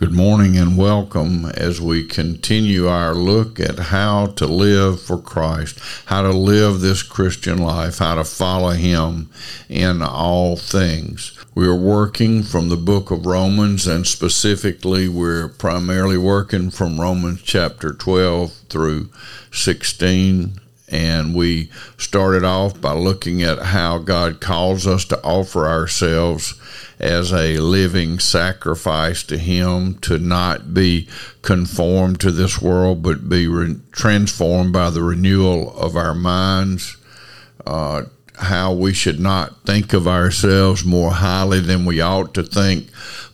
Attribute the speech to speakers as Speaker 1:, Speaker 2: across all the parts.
Speaker 1: Good morning and welcome as we continue our look at how to live for Christ, how to live this Christian life, how to follow Him in all things. We are working from the book of Romans, and specifically, we're primarily working from Romans chapter 12 through 16 and we started off by looking at how God calls us to offer ourselves as a living sacrifice to Him, to not be conformed to this world, but be re- transformed by the renewal of our minds. Uh, how we should not think of ourselves more highly than we ought to think,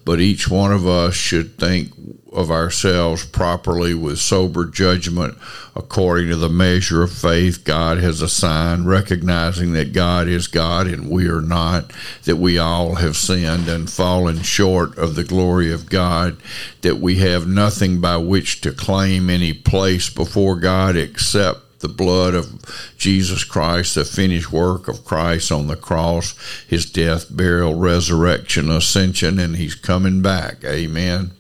Speaker 1: but each one of us should think of ourselves properly with sober judgment according to the measure of faith God has assigned, recognizing that God is God and we are not, that we all have sinned and fallen short of the glory of God, that we have nothing by which to claim any place before God except the blood of Jesus Christ, the finished work of Christ on the cross, his death, burial, resurrection, ascension, and he's coming back. Amen.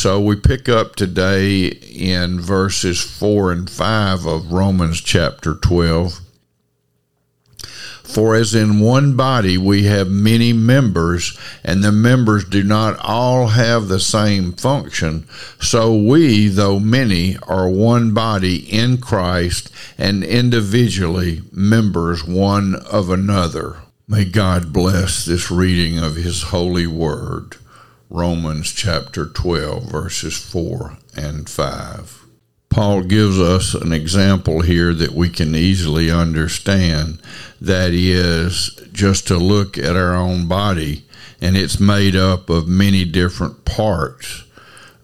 Speaker 1: So we pick up today in verses 4 and 5 of Romans chapter 12. For as in one body we have many members, and the members do not all have the same function, so we, though many, are one body in Christ and individually members one of another. May God bless this reading of His holy word. Romans chapter 12, verses 4 and 5. Paul gives us an example here that we can easily understand. That is just to look at our own body, and it's made up of many different parts,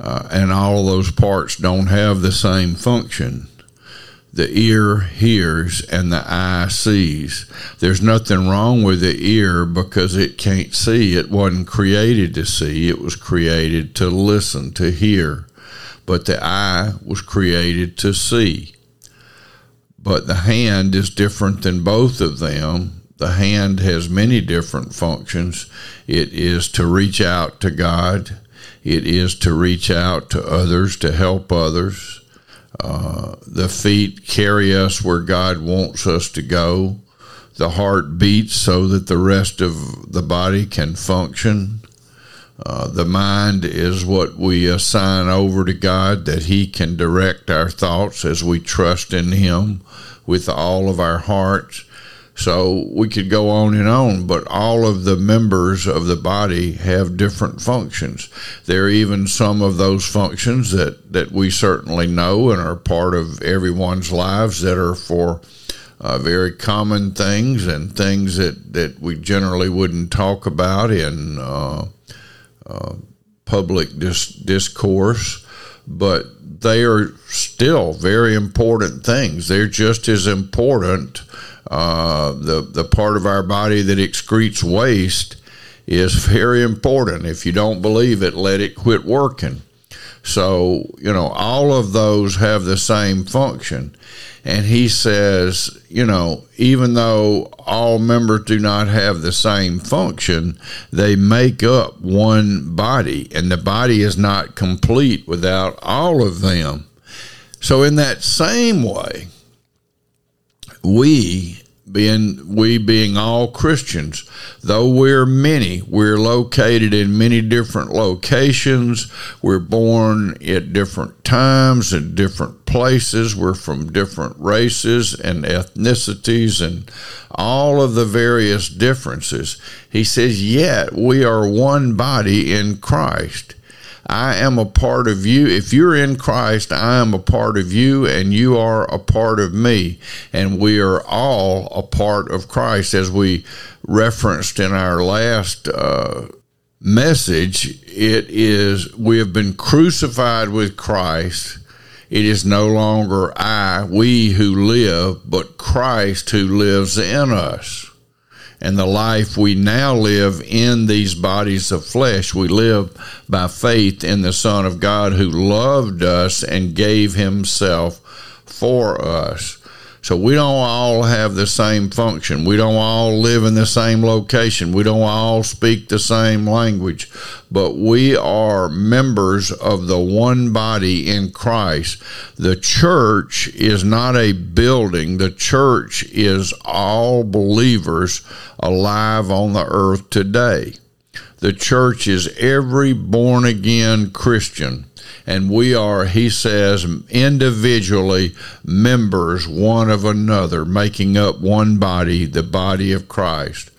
Speaker 1: uh, and all those parts don't have the same function. The ear hears and the eye sees. There's nothing wrong with the ear because it can't see. It wasn't created to see, it was created to listen, to hear but the eye was created to see. But the hand is different than both of them. The hand has many different functions. It is to reach out to God, it is to reach out to others, to help others. The feet carry us where God wants us to go. The heart beats so that the rest of the body can function. Uh, the mind is what we assign over to God that He can direct our thoughts as we trust in Him with all of our hearts. So we could go on and on, but all of the members of the body have different functions. There are even some of those functions that, that we certainly know and are part of everyone's lives that are for uh, very common things and things that, that we generally wouldn't talk about in uh, public dis- discourse, but they are still very important things. They're just as important. Uh, the the part of our body that excretes waste is very important. If you don't believe it, let it quit working. So, you know, all of those have the same function. And he says, you know, even though all members do not have the same function, they make up one body, and the body is not complete without all of them. So, in that same way, we being we being all Christians, though we're many, we're located in many different locations. We're born at different times in different places. We're from different races and ethnicities and all of the various differences. He says, yet we are one body in Christ. I am a part of you. If you're in Christ, I am a part of you, and you are a part of me. And we are all a part of Christ, as we referenced in our last uh, message. It is, we have been crucified with Christ. It is no longer I, we who live, but Christ who lives in us and the life we now live in these bodies of flesh, we live by faith in the Son of God who loved us and gave himself for us. So we don't all have the same function. We don't all live in the same location. We don't all speak the same language, but we are members of the one body in Christ. The church is not a building. The church is all believers alive on the earth today. The church is every born again Christian and we are, he says, individually members one of another, making up one body, the body of Christ.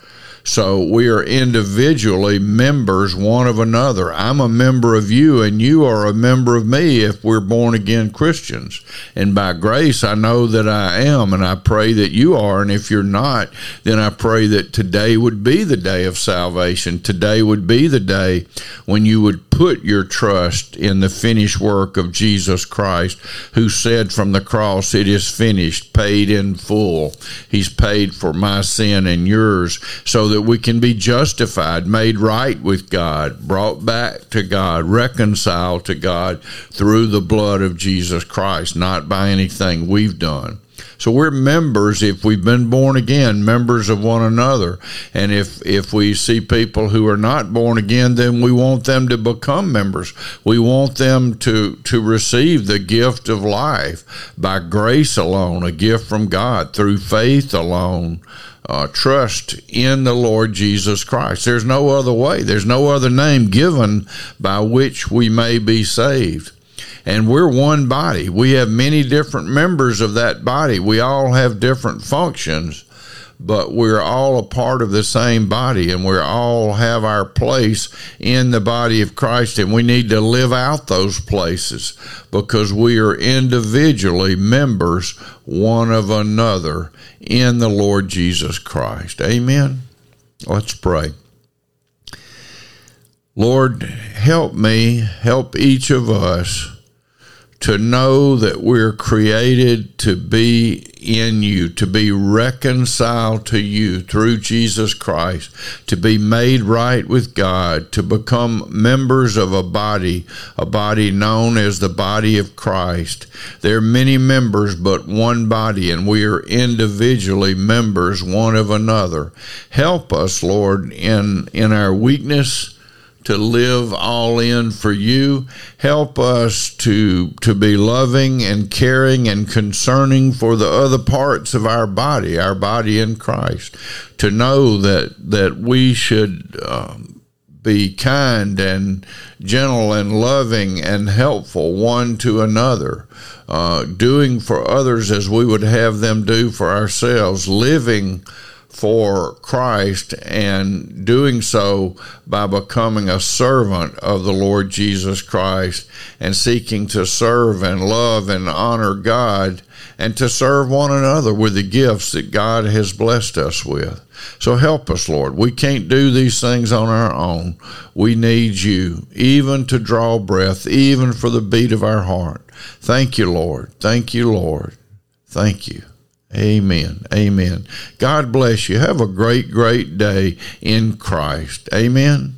Speaker 1: So we are individually members one of another. I'm a member of you, and you are a member of me if we're born again Christians. And by grace, I know that I am, and I pray that you are. And if you're not, then I pray that today would be the day of salvation. Today would be the day when you would put your trust in the finished work of Jesus Christ, who said from the cross, It is finished, paid in full. He's paid for my sin and yours, so that we can be justified, made right with God, brought back to God, reconciled to God through the blood of Jesus Christ, not by anything we've done. So we're members if we've been born again, members of one another. And if if we see people who are not born again, then we want them to become members. We want them to to receive the gift of life by grace alone, a gift from God through faith alone uh, trust in the Lord Jesus Christ. There's no other way, there's no other name given by which we may be saved. And we're one body. We have many different members of that body. We all have different functions but we're all a part of the same body and we all have our place in the body of Christ and we need to live out those places because we are individually members one of another in the Lord Jesus Christ. Amen. Let's pray. Lord, help me, help each of us to know that we're created to be in you, to be reconciled to you through Jesus Christ, to be made right with God, to become members of a body, a body known as the body of Christ. There are many members, but one body, and we are individually members one of another. Help us, Lord, in, in our weakness to live all in for you. Help us to to be loving and caring and concerning for the other parts of our body, our body in Christ. To know that that we should. Um, be kind and gentle and loving and helpful one to another, uh, doing for others as we would have them do for ourselves, living for Christ and doing so by becoming a servant of the Lord Jesus Christ and seeking to serve and love and honor God and to serve one another with the gifts that God has blessed us with. So help us, Lord. We can't do these things on our own. We need you, even to draw breath, even for the beat of our heart. Thank you, Lord. Thank you, Lord. Thank you. Amen. Amen. God bless you. Have a great, great day in Christ. Amen.